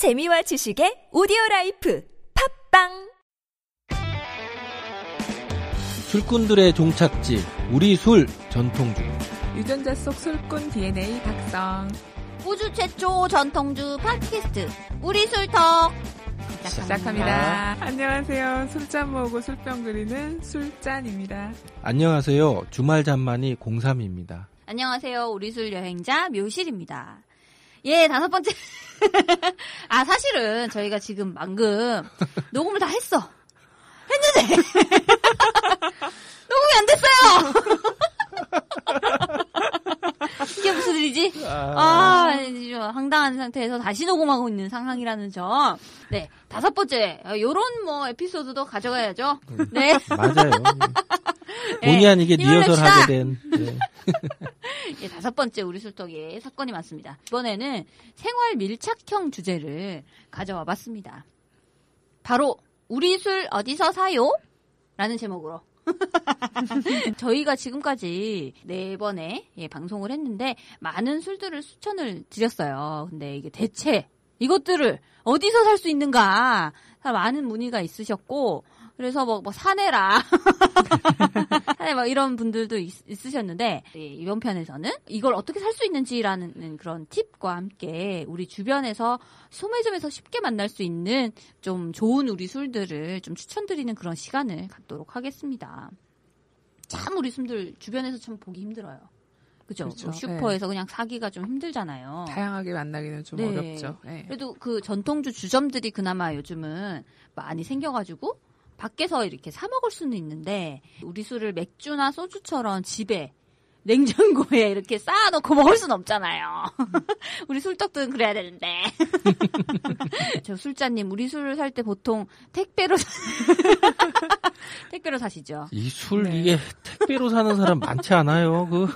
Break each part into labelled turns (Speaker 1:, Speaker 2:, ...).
Speaker 1: 재미와 지식의 오디오 라이프 팟빵
Speaker 2: 술꾼들의 종착지 우리 술 전통주
Speaker 3: 유전자 속 술꾼 DNA 각성.
Speaker 4: 우주 최초 전통주 팟캐스트 우리 술talk
Speaker 3: 시작합니다. 안녕하세요. 술잔 모으고 술병 그리는 술잔입니다.
Speaker 2: 안녕하세요 주말 잠만이 03입니다
Speaker 4: 안녕하세요 우리 술 여행자 묘실입니다 예 다섯 번째. 아 사실은 저희가 지금 방금 녹음을 다 했어. 했는데. 녹음이 안 됐어요 이게 무슨 일이지? 아, 지금 황당한 상태에서 다시 녹음하고 있는 상황이라는 점. 네, 다섯 번째, 어, 요런 뭐 에피소드도 가져가야죠. 네.
Speaker 2: 맞아요
Speaker 4: 네,
Speaker 2: 본의 아니게
Speaker 4: 힘을
Speaker 2: 리허설. 하게 된 네.
Speaker 4: 예, 다섯 번째 우리 술떡의 사건이 많습니다. 이번에는 생활 밀착형 주제를 가져와 봤습니다. 바로 우리 술 어디서 사요? 라는 제목으로. 저희가 지금까지 네 번의 예, 방송을 했는데 많은 술들을 추천을 드렸어요. 근데 이게 대체 이것들을 어디서 살 수 있는가 많은 문의가 있으셨고 그래서 뭐, 뭐 사내라 사내 뭐 이런 분들도 있, 으셨는데 이번 편에서는 이걸 어떻게 살 수 있는지라는 그런 팁과 함께 우리 주변에서 소매점에서 쉽게 만날 수 있는 좀 좋은 우리 술들을 좀 추천드리는 그런 시간을 갖도록 하겠습니다. 참 우리 술들 주변에서 참 보기 힘들어요. 그죠?
Speaker 3: 그렇죠.
Speaker 4: 뭐 슈퍼에서 그냥 사기가 좀
Speaker 2: 어.
Speaker 4: 힘들잖아요.
Speaker 3: 다양하게 만나기는 좀
Speaker 4: 네.
Speaker 3: 어렵죠. 네.
Speaker 4: 그래도 그 전통주 주점들이 그나마 요즘은 많이 생겨가지고 밖에서 이렇게 사 먹을 수는 있는데 우리 술을 맥주나 소주처럼 집에 냉장고에 이렇게 쌓아놓고 먹을 수는 없잖아요. 우리 술떡들은 그래야 되는데. 저 술자님 우리 술을 살때 보통 택배로 사... 택배로 사시죠.
Speaker 2: 이술
Speaker 3: 네.
Speaker 2: 이게 택배로 사는 사람 많지 않아요 그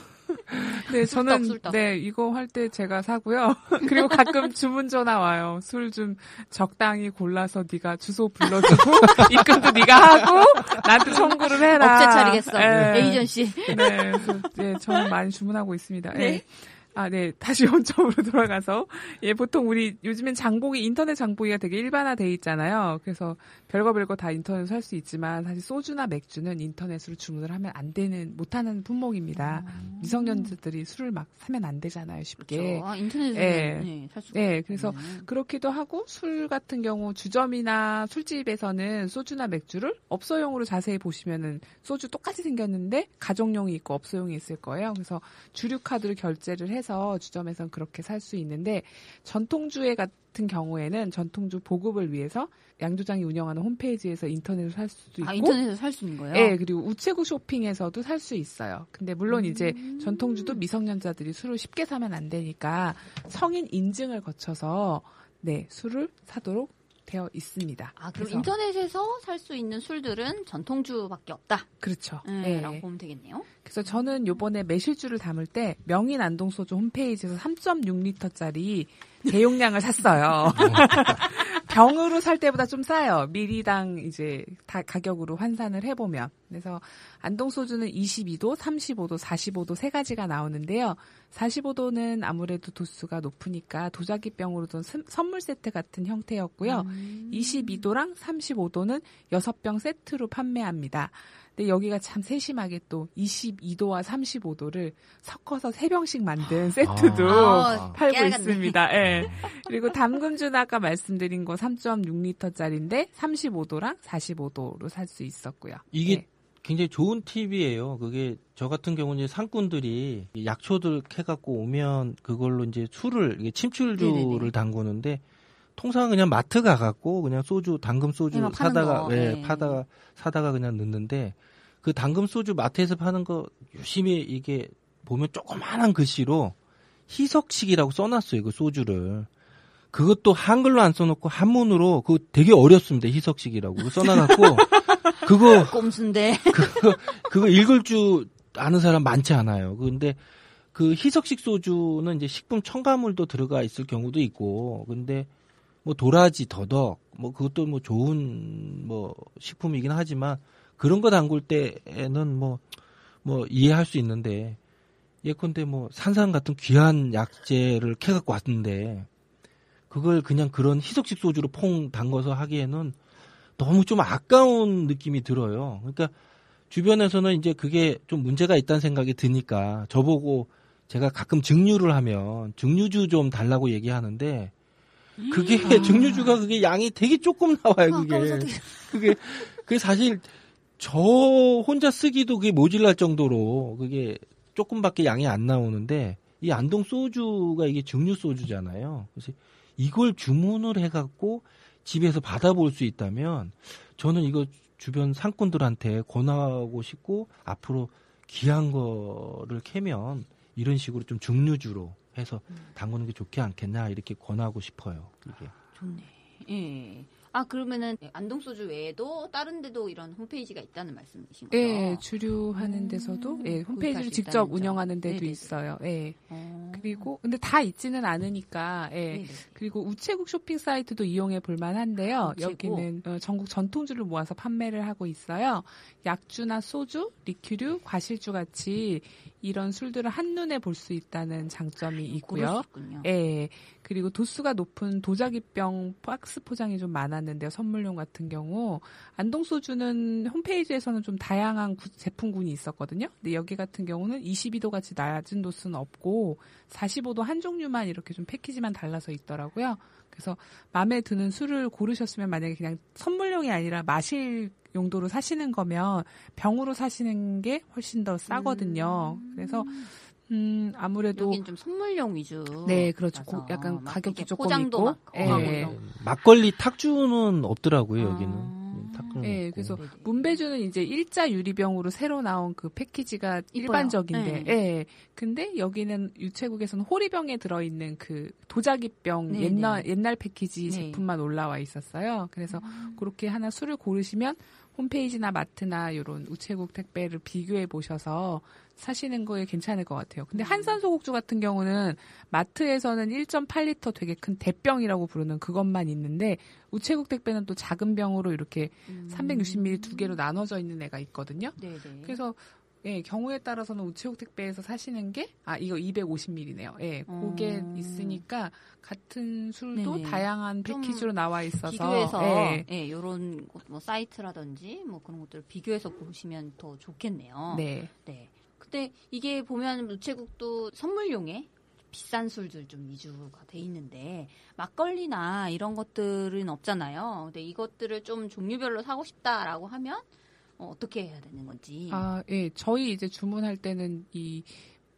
Speaker 3: 네, 저는
Speaker 4: 술떡.
Speaker 3: 네 이거 할 때 제가 사고요. 그리고 가끔 주문 전화 와요. 술 좀 적당히 골라서 네가 주소 불러주고 입금도 네가 하고 나한테 청구를 해라.
Speaker 4: 업체 차리겠어.
Speaker 3: 네.
Speaker 4: 에이전시.
Speaker 3: 네, 네, 저는 많이 주문하고 있습니다.
Speaker 4: 네.
Speaker 3: 네. 아, 네. 다시 원점으로 돌아가서. 예, 보통 우리 요즘엔 장보기, 인터넷 장보기가 되게 일반화돼 있잖아요. 그래서 별거 별거 다 인터넷으로 살수 있지만 사실 소주나 맥주는 인터넷으로 주문을 하면 안 되는, 못하는 품목입니다. 미성년자들이 술을 막 사면 안 되잖아요, 쉽게.
Speaker 4: 그렇죠. 아, 인터넷으로
Speaker 3: 예.
Speaker 4: 네,
Speaker 3: 네, 그래서
Speaker 4: 없는.
Speaker 3: 그렇기도 하고 술 같은 경우 주점이나 술집에서는 소주나 맥주를 업소용으로 자세히 보시면은 소주 똑같이 생겼는데 가정용이 있고 업소용이 있을 거예요. 그래서 주류 카드로 결제를 해서 주점에선 그렇게 살 수 있는데 전통주에 같은 경우에는 전통주 보급을 위해서 양조장이 운영하는 홈페이지에서 인터넷으로 살 수도 있고
Speaker 4: 아, 인터넷에서 살 수 있는 거예요?
Speaker 3: 예, 그리고 우체국 쇼핑에서도 살 수 있어요. 근데 물론 이제
Speaker 4: 음.
Speaker 3: 전통주도 미성년자들이 술을 쉽게 사면 안 되니까 성인 인증을 거쳐서 네, 술을 사도록 되어 있습니다.
Speaker 4: 아, 그럼
Speaker 3: 그래서-
Speaker 4: 인터넷에서 살 수 있는 술들은 전통주밖에 없다.
Speaker 3: 그렇죠.
Speaker 4: 네,
Speaker 3: 예.
Speaker 4: 라고 보면 되겠네요.
Speaker 3: 그래서 저는 요번에 매실주를 담을 때 명인 안동소주 홈페이지에서 3.6리터짜리 대용량을 샀어요. 병으로 살 때보다 좀 싸요. 미리당 이제 다 가격으로 환산을 해보면. 그래서 안동 소주는 22도, 35도, 45도 세 가지가 나오는데요. 45도는 아무래도 도수가 높으니까 도자기병으로 든 선- 선물 세트 같은 형태였고요.
Speaker 4: 음.
Speaker 3: 22도랑 35도는 6병 세트로 판매합니다. 근데 여기가 참 세심하게 또 22도와 35도를 섞어서 3병씩 만든 세트도
Speaker 4: 아,
Speaker 3: 팔고
Speaker 4: 깨알같네.
Speaker 3: 있습니다. 예. 그리고 담금주는 아까 말씀드린 거 3.6리터짜리인데 35도랑 45도로 살 수 있었고요.
Speaker 2: 이게
Speaker 3: 네.
Speaker 2: 굉장히 좋은 팁이에요. 그게 저 같은 경우는 이제 상꾼들이 이 약초들 캐갖고 오면 그걸로 이제 술을 침출주를
Speaker 4: 네네네.
Speaker 2: 담그는데 통상 그냥 마트 가갖고 그냥 소주 당금 소주
Speaker 4: 네,
Speaker 2: 사다가
Speaker 4: 거.
Speaker 2: 예,
Speaker 4: 네.
Speaker 2: 파다가 사다가 그냥 넣는데 그 당금 소주 마트에서 파는 거 유심히 이게 보면 조그마한 글씨로 희석식이라고 써놨어요. 그 소주를. 그것도 한글로 안 써놓고 한문으로 그거 되게 어렵습니다. 희석식이라고 써놔갖고 그거
Speaker 4: 꼼수인데.
Speaker 2: 그거, 그거 읽을 줄 아는 사람 많지 않아요. 근데 그 희석식 소주는 이제 식품 첨가물도 들어가 있을 경우도 있고, 근데 뭐 도라지, 더덕, 뭐 그것도 뭐 좋은 뭐 식품이긴 하지만 그런 거 담글 때에는 뭐, 뭐 이해할 수 있는데 예컨대 뭐 산산 같은 귀한 약재를 캐갖고 왔는데 그걸 그냥 그런 희석식 소주로 퐁 담궈서 하기에는 너무 좀 아까운 느낌이 들어요. 그러니까 주변에서는 이제 그게 좀 문제가 있다는 생각이 드니까 저보고 제가 가끔 증류를 하면 증류주 좀 달라고 얘기하는데 그게 증류주가 그게 양이 되게 조금 나와요. 그게
Speaker 4: 되게-
Speaker 2: 그게 그게 사실 저 혼자 쓰기도 그게 모질랄 정도로 그게 조금밖에 양이 안 나오는데 이 안동 소주가 이게 증류 소주잖아요. 그래서 이걸 주문을 해갖고 집에서 받아볼 수 있다면 저는 이거 주변 상권들한테 권하고 싶고 앞으로 귀한 거를 캐면 이런 식으로 좀 증류주로 해서 담그는 게 좋지 않겠나 이렇게 권하고 싶어요. 이게.
Speaker 4: 좋네. 예. 아 그러면은 안동 소주 외에도 다른 데도 이런 홈페이지가 있다는 말씀이신 거죠?
Speaker 3: 예, 주류하는
Speaker 4: 음,
Speaker 3: 데서도 예,
Speaker 4: 구입할
Speaker 3: 홈페이지를
Speaker 4: 수
Speaker 3: 직접. 운영하는 데도
Speaker 4: 네네네.
Speaker 3: 있어요. 예.
Speaker 4: 어.
Speaker 3: 그리고 근데 다 있지는 않으니까 예.
Speaker 4: 네네.
Speaker 3: 그리고 우체국 쇼핑 사이트도 이용해 볼 만한데요.
Speaker 4: 우체국?
Speaker 3: 여기는 어, 전국 전통주를 모아서 판매를 하고 있어요. 약주나 소주, 리큐류, 과실주 같이 이런 술들을 한눈에 볼 수 있다는 장점이
Speaker 4: 수
Speaker 3: 있고요. 예. 그리고 도수가 높은 도자기병 박스 포장이 좀 많았는데요. 선물용 같은 경우. 안동 소주는 홈페이지에서는 좀 다양한 구- 제품군이 있었거든요. 근데 여기 같은 경우는 22도 같이 낮은 도수는 없고 45도 한 종류만 이렇게 좀 패키지만 달라서 있더라고요. 그래서 마음에 드는 술을 고르셨으면 만약에 그냥 선물용이 아니라 마실 용도로 사시는 거면 병으로 사시는 게 훨씬 더 싸거든요. 그래서 음 아무래도
Speaker 4: 여긴 좀 선물용 위주.
Speaker 3: 네, 그렇죠. 고- 약간
Speaker 4: 막
Speaker 3: 가격도 조금
Speaker 4: 포장도
Speaker 3: 있고.
Speaker 4: 막
Speaker 3: 예. 네.
Speaker 2: 막걸리 탁주는 없더라고요 여기는.
Speaker 4: 아.
Speaker 2: 탁주는
Speaker 3: 네,
Speaker 2: 없고.
Speaker 3: 그래서. 문배주는 이제 일자 유리병으로 새로 나온 그 패키지가 일반적인데,
Speaker 4: 네.
Speaker 3: 예. 근데 여기는 유채국에서는 호리병에 들어있는 그 도자기병
Speaker 4: 네,
Speaker 3: 옛날
Speaker 4: 네.
Speaker 3: 옛날 패키지
Speaker 4: 네.
Speaker 3: 제품만 올라와 있었어요. 그래서 그렇게 하나 술을 고르시면 홈페이지나 마트나 이런 우체국 택배를 비교해 보셔서 사시는 거에 괜찮을 것 같아요. 근데 한산 소곡주 같은 경우는 마트에서는 1.8리터 되게 큰 대병이라고 부르는 그것만 있는데 우체국 택배는 또 작은 병으로 이렇게
Speaker 4: 음.
Speaker 3: 360ml 두 개로 나눠져 있는 애가 있거든요.
Speaker 4: 네네.
Speaker 3: 그래서 예, 경우에 따라서는 우체국 택배에서 사시는 게, 아, 이거 250ml네요. 예, 그게
Speaker 4: 음.
Speaker 3: 있으니까 같은 술도
Speaker 4: 네네.
Speaker 3: 다양한
Speaker 4: 좀
Speaker 3: 패키지로 나와 있어서.
Speaker 4: 비교해서
Speaker 3: 예,
Speaker 4: 예, 요런 곳, 뭐 사이트라든지 뭐 그런 것들을 비교해서 보시면 더 좋겠네요.
Speaker 3: 네.
Speaker 4: 네. 근데 이게 보면 우체국도 선물용에 비싼 술들 좀 위주가 돼 있는데 막걸리나 이런 것들은 없잖아요. 근데 이것들을 좀 종류별로 사고 싶다라고 하면 어, 어떻게 해야 되는 건지.
Speaker 3: 아, 예, 저희 이제 주문할 때는 이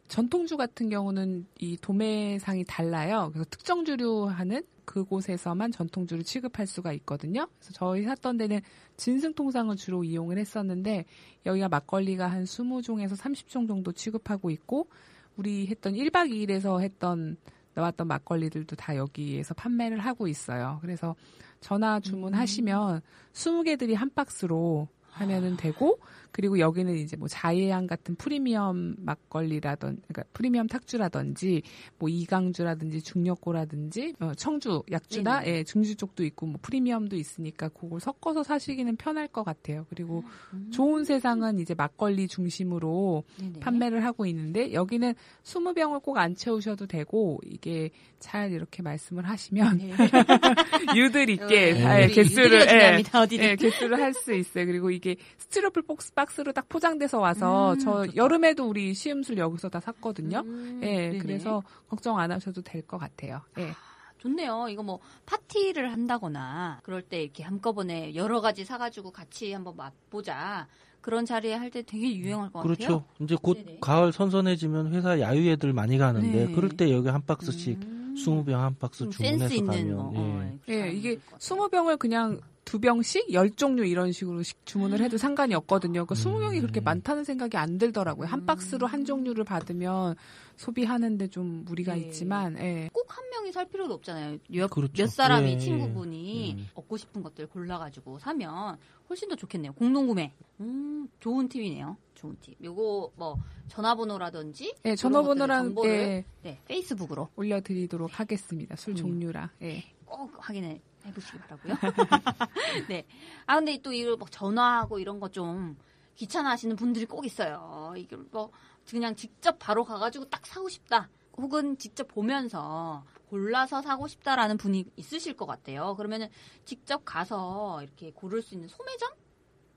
Speaker 3: 전통주 같은 경우는 이 도매상이 달라요. 그래서 특정 주류 하는 그곳에서만 전통주를 취급할 수가 있거든요. 그래서 저희 샀던 데는 진승통상을 주로 이용을 했었는데 여기가 막걸리가 한 20종에서 30종 정도 취급하고 있고 우리 했던 1박 2일에서 했던 나왔던 막걸리들도 다 여기에서 판매를 하고 있어요. 그래서 전화 주문하시면 20개들이 한 박스로 하면은 되고 그리고 여기는 이제 뭐 자예향 같은 프리미엄 막걸리라던 그러니까 프리미엄 탁주라든지 뭐 이강주라든지 중력고라든지 어, 청주 약주나
Speaker 4: 네네.
Speaker 3: 예, 중주 쪽도 있고 뭐 프리미엄도 있으니까 그걸 섞어서 사시기는 편할 것 같아요. 그리고
Speaker 4: 음.
Speaker 3: 좋은 세상은 이제 막걸리 중심으로
Speaker 4: 네네.
Speaker 3: 판매를 하고 있는데 여기는 20병을 꼭 안 채우셔도 되고 이게 잘 이렇게 말씀을 하시면
Speaker 4: 네.
Speaker 3: 유들 있게
Speaker 2: 네.
Speaker 4: 우리
Speaker 3: 개수를 예. 예, 개수를 할 수 있어요. 그리고 이게 스티로폴 박스, 박스로 딱 포장돼서 와서
Speaker 4: 음,
Speaker 3: 저
Speaker 4: 좋다.
Speaker 3: 여름에도 우리 시음술 여기서 다 샀거든요.
Speaker 4: 음,
Speaker 3: 예,
Speaker 4: 네네.
Speaker 3: 그래서 걱정 안 하셔도 될 것 같아요. 예.
Speaker 4: 좋네요. 이거 뭐 파티를 한다거나 그럴 때 이렇게 한꺼번에 여러 가지 사가지고 같이 한번 맛보자. 그런 자리에 할 때 되게 유행할 것
Speaker 2: 그렇죠.
Speaker 4: 같아요.
Speaker 2: 이제 곧
Speaker 4: 네네.
Speaker 2: 가을 선선해지면 회사 야유 애들 많이 가는데
Speaker 4: 네.
Speaker 2: 그럴 때 여기 한 박스씩
Speaker 4: 음.
Speaker 2: 20병 한 박스
Speaker 4: 좀
Speaker 2: 주문해서
Speaker 4: 센스 있는
Speaker 2: 가면
Speaker 4: 뭐,
Speaker 2: 예.
Speaker 4: 어,
Speaker 3: 예,
Speaker 4: 사람이
Speaker 3: 이게
Speaker 4: 있을 것 같아요.
Speaker 3: 스무 병을 그냥 두 병씩 열 종류 이런 식으로 식- 주문을 해도 상관이 없거든요. 그 스무 병이 그렇게
Speaker 2: 음.
Speaker 3: 많다는 생각이 안 들더라고요. 한
Speaker 4: 음.
Speaker 3: 박스로 한 종류를 받으면 소비하는데 좀 무리가
Speaker 4: 네.
Speaker 3: 있지만, 예.
Speaker 4: 꼭 한 명이 살 필요도 없잖아요. 몇,
Speaker 2: 그렇죠.
Speaker 4: 몇 사람이
Speaker 2: 예,
Speaker 4: 친구분이
Speaker 2: 예.
Speaker 4: 얻고 싶은 것들 골라가지고 사면 훨씬 더 좋겠네요. 공동구매. 음, 좋은 팁이네요. 좋은 팁. 요거 뭐 전화번호라든지
Speaker 3: 예,
Speaker 4: 그런
Speaker 3: 전화번호랑
Speaker 4: 정보를
Speaker 3: 예,
Speaker 4: 네, 페이스북으로
Speaker 3: 올려드리도록 하겠습니다. 술
Speaker 4: 음.
Speaker 3: 종류랑. 예.
Speaker 4: 꼭 확인해 해보시기 바라고요. 네. 아 근데 또 이걸 막 전화하고 이런 거 좀 귀찮아하시는 분들이 꼭 있어요. 이걸 뭐 그냥 직접 바로 가가지고 딱 사고 싶다. 혹은 직접 보면서 골라서 사고 싶다라는 분이 있으실 것 같아요. 그러면은 직접 가서 이렇게 고를 수 있는 소매점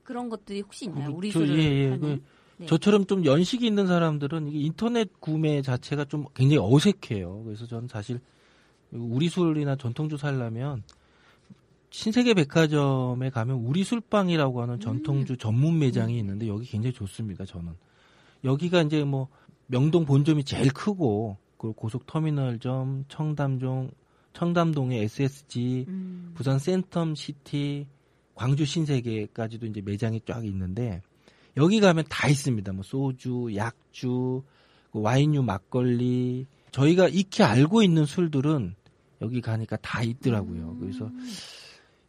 Speaker 4: 그런 것들이 혹시 있나요?
Speaker 2: 그,
Speaker 4: 우리
Speaker 2: 저, 예, 예. 그
Speaker 4: 네.
Speaker 2: 저처럼 좀 연식이 있는 사람들은 이게 인터넷 구매 자체가 좀 굉장히 어색해요. 그래서 저는 사실 우리 술이나 전통주 살려면 신세계 백화점에 가면 우리 술빵이라고 하는 전통주 전문 매장이 있는데 여기 굉장히 좋습니다. 저는 여기가 이제 뭐 명동 본점이 제일 크고 그리고 고속터미널점, 청담동, 청담동의 SSG,
Speaker 4: 음.
Speaker 2: 부산 센텀 시티, 광주 신세계까지도 이제 매장이 쫙 있는데 여기 가면 다 있습니다. 뭐 소주, 약주, 그 와인류 막걸리. 저희가 익히 알고 있는 술들은 여기 가니까 다 있더라고요. 그래서
Speaker 4: 음.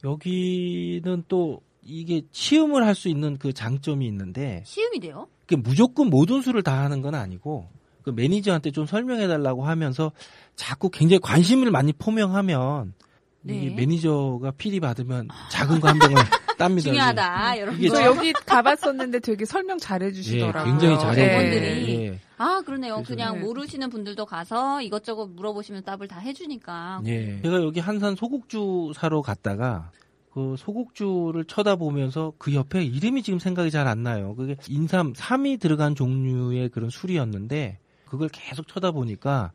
Speaker 2: 여기는 또 이게 시음을 할 수 있는 그 장점이 있는데
Speaker 4: 시음이 돼요?
Speaker 2: 그 무조건 모든 술을 다 하는 건 아니고 그 매니저한테 좀 설명해 달라고 하면서 자꾸 굉장히 관심을 많이 포명하면
Speaker 4: 네.
Speaker 2: 이 매니저가 필이 받으면 작은 거 한 병을 땁니다.
Speaker 4: 중요하다, 여러분.
Speaker 2: 이게
Speaker 3: 저
Speaker 2: 참-
Speaker 3: 여기 가봤었는데 되게 설명
Speaker 2: 예,
Speaker 3: 잘해주시더라고요.
Speaker 2: 굉장히
Speaker 4: 네.
Speaker 2: 잘해요.
Speaker 4: 분들이.
Speaker 2: 예.
Speaker 4: 아, 그러네요. 그냥
Speaker 3: 네.
Speaker 4: 모르시는 분들도 가서 이것저것 물어보시면 답을 다 해주니까.
Speaker 2: 예. 제가 여기 한산 소곡주 사러 갔다가 그 소곡주를 쳐다보면서 그 옆에 이름이 지금 생각이 잘 안 나요. 그게 인삼, 삼이 들어간 종류의 그런 술이었는데 그걸 계속 쳐다보니까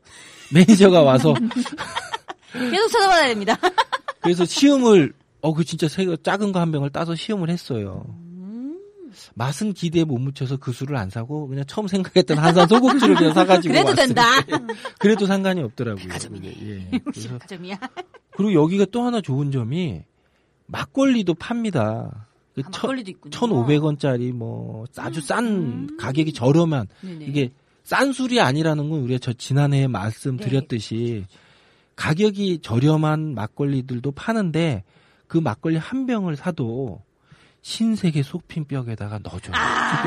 Speaker 2: 매니저가 와서
Speaker 4: 계속 찾아봐야 됩니다.
Speaker 2: 그래서 시음을 어 그 진짜 새 작은 거 한 병을 따서 시음을 했어요.
Speaker 4: 음.
Speaker 2: 맛은 기대에 못 미쳐서 그 술을 안 사고 그냥 처음 생각했던 한산 소곡주를 그냥 사가지고
Speaker 4: 그래도. 된다.
Speaker 2: 그래도 상관이 없더라고요.
Speaker 4: 백화점이네.
Speaker 2: 예.
Speaker 4: 우리
Speaker 2: 그래서
Speaker 4: 백화점이야.
Speaker 2: 그리고 여기가 또 하나 좋은 점이 막걸리도 팝니다. 그
Speaker 4: 아,
Speaker 2: 천-
Speaker 4: 막걸리도 있군요.
Speaker 2: 1,500원짜리 뭐 아주 싼
Speaker 4: 음.
Speaker 2: 가격이 저렴한
Speaker 4: 네네.
Speaker 2: 이게 싼 술이 아니라는 건 우리가 저 지난해에 말씀드렸듯이 가격이 저렴한 막걸리들도 파는데 그 막걸리 한 병을 사도 신세계 속핀뼈에다가 넣어줘요.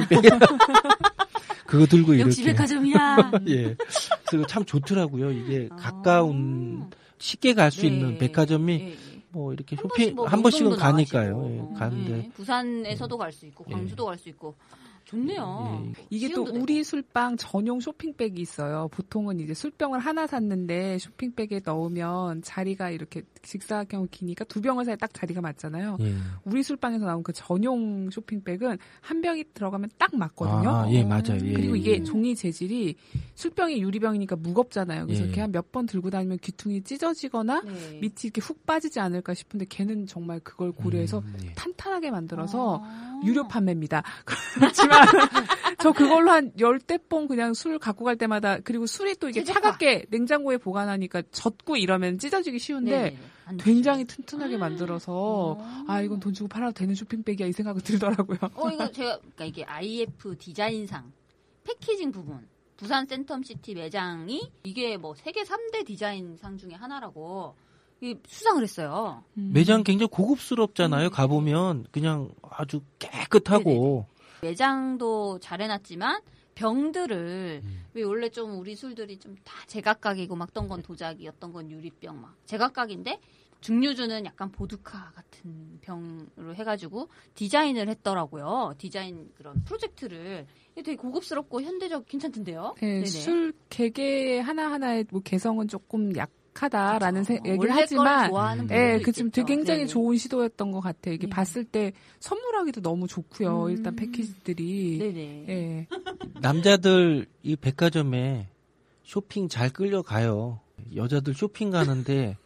Speaker 2: 속핀뼈에다가. 그거 들고 이렇게.
Speaker 4: 역시 백화점이야.
Speaker 2: 예. 그래서 참 좋더라고요. 이게
Speaker 4: 아.
Speaker 2: 가까운 쉽게 갈수
Speaker 4: 네.
Speaker 2: 있는 백화점이
Speaker 4: 예, 예.
Speaker 2: 뭐 이렇게
Speaker 4: 한
Speaker 2: 쇼핑
Speaker 4: 번씩 뭐
Speaker 2: 한 번씩은 가니까요. 예,
Speaker 4: 어,
Speaker 2: 가는데
Speaker 4: 예. 부산에서도 갈 수 있고
Speaker 2: 예.
Speaker 4: 광주도 갈 수 있고 좋네요.
Speaker 2: 예.
Speaker 3: 이게 또
Speaker 4: 되고.
Speaker 3: 우리 술빵 전용 쇼핑백이 있어요. 보통은 이제 술병을 하나 샀는데 쇼핑백에 넣으면 자리가 이렇게 직사각형으로 기니까 두 병을 사야 딱 자리가 맞잖아요.
Speaker 2: 예.
Speaker 3: 우리 술빵에서 나온 그 전용 쇼핑백은 한 병이 들어가면 딱 맞거든요.
Speaker 2: 아, 예, 맞아요. 예,
Speaker 3: 그리고
Speaker 2: 예,
Speaker 3: 이게
Speaker 2: 예.
Speaker 3: 종이 재질이 술병이 유리병이니까 무겁잖아요. 그래서
Speaker 2: 예.
Speaker 3: 이렇게 한 몇 번 들고 다니면 귀퉁이 찢어지거나
Speaker 4: 네.
Speaker 3: 밑이 이렇게 훅 빠지지 않을까 싶은데 걔는 정말 그걸 고려해서
Speaker 2: 음, 예.
Speaker 3: 탄탄하게 만들어서
Speaker 4: 아.
Speaker 3: 유료 판매입니다. 그렇지만 저 그걸로 한 열대 봉 그냥 술 갖고 갈 때마다 그리고 술이 또 이게
Speaker 4: 최적화.
Speaker 3: 차갑게 냉장고에 보관하니까 젖고 이러면 찢어지기 쉬운데
Speaker 4: 네네네. 안
Speaker 3: 굉장히
Speaker 4: 좋죠.
Speaker 3: 튼튼하게 만들어서
Speaker 4: 어.
Speaker 3: 아 이건 돈 주고 팔아도 되는 쇼핑백이야 이 생각이 들더라고요.
Speaker 4: 어 이거 제가 그러니까 이게 IF 디자인상 패키징 부분 부산 센텀시티 매장이 이게 뭐 세계 3대 디자인상 중에 하나라고 이 수상을 했어요.
Speaker 3: 음.
Speaker 2: 매장 굉장히 고급스럽잖아요.
Speaker 4: 음.
Speaker 2: 가보면 그냥 아주 깨끗하고
Speaker 4: 매장도 잘 해놨지만 병들을
Speaker 2: 음.
Speaker 4: 왜 원래 좀 우리 술들이 좀 다 제각각이고 막 어떤 건 도자기 어떤 건 유리병 막 제각각인데 증류주는 약간 보드카 같은 병으로 해가지고 디자인을 했더라고요. 디자인 그런 프로젝트를 이게 되게 고급스럽고 현대적 괜찮던데요.
Speaker 3: 네. 술 개개 하나 하나의 뭐 개성은 조금 약 하다라는 세- 얘기를 하지만 예, 그 지금. 되게 굉장히
Speaker 4: 네네.
Speaker 3: 좋은 시도였던 것 같아요. 이게
Speaker 4: 네.
Speaker 3: 봤을 때 선물하기도 너무 좋고요.
Speaker 4: 음.
Speaker 3: 일단 패키지들이
Speaker 4: 네네.
Speaker 3: 예.
Speaker 2: 남자들 이 백화점에 쇼핑 잘 끌려가요. 여자들 쇼핑 가는데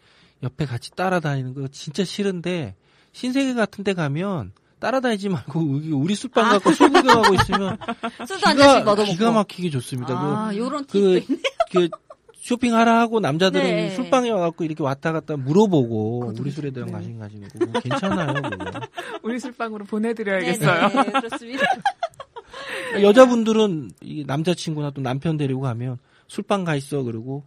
Speaker 2: 옆에 같이 따라다니는 거 진짜 싫은데 신세계 같은 데 가면 따라다니지 말고 우리 술빵 갖고 술 구경하고 있으면
Speaker 4: 술도 한 잔씩
Speaker 2: 기가. 기가 막히게 좋습니다.
Speaker 4: 아, 요런
Speaker 2: 그,
Speaker 4: 팁도
Speaker 2: 그,
Speaker 4: 있네.
Speaker 2: 그 쇼핑하라 하고 남자들은
Speaker 4: 네.
Speaker 2: 술빵에 와갖고 이렇게 왔다 갔다 물어보고 우리 술에 대한. 관심 가지고 그거 괜찮아요.
Speaker 3: 우리 술빵으로 보내드려야겠어요.
Speaker 4: 네네, 그렇습니다.
Speaker 2: 여자분들은 이 남자친구나 또 남편 데리고 가면 술빵 가 있어 그러고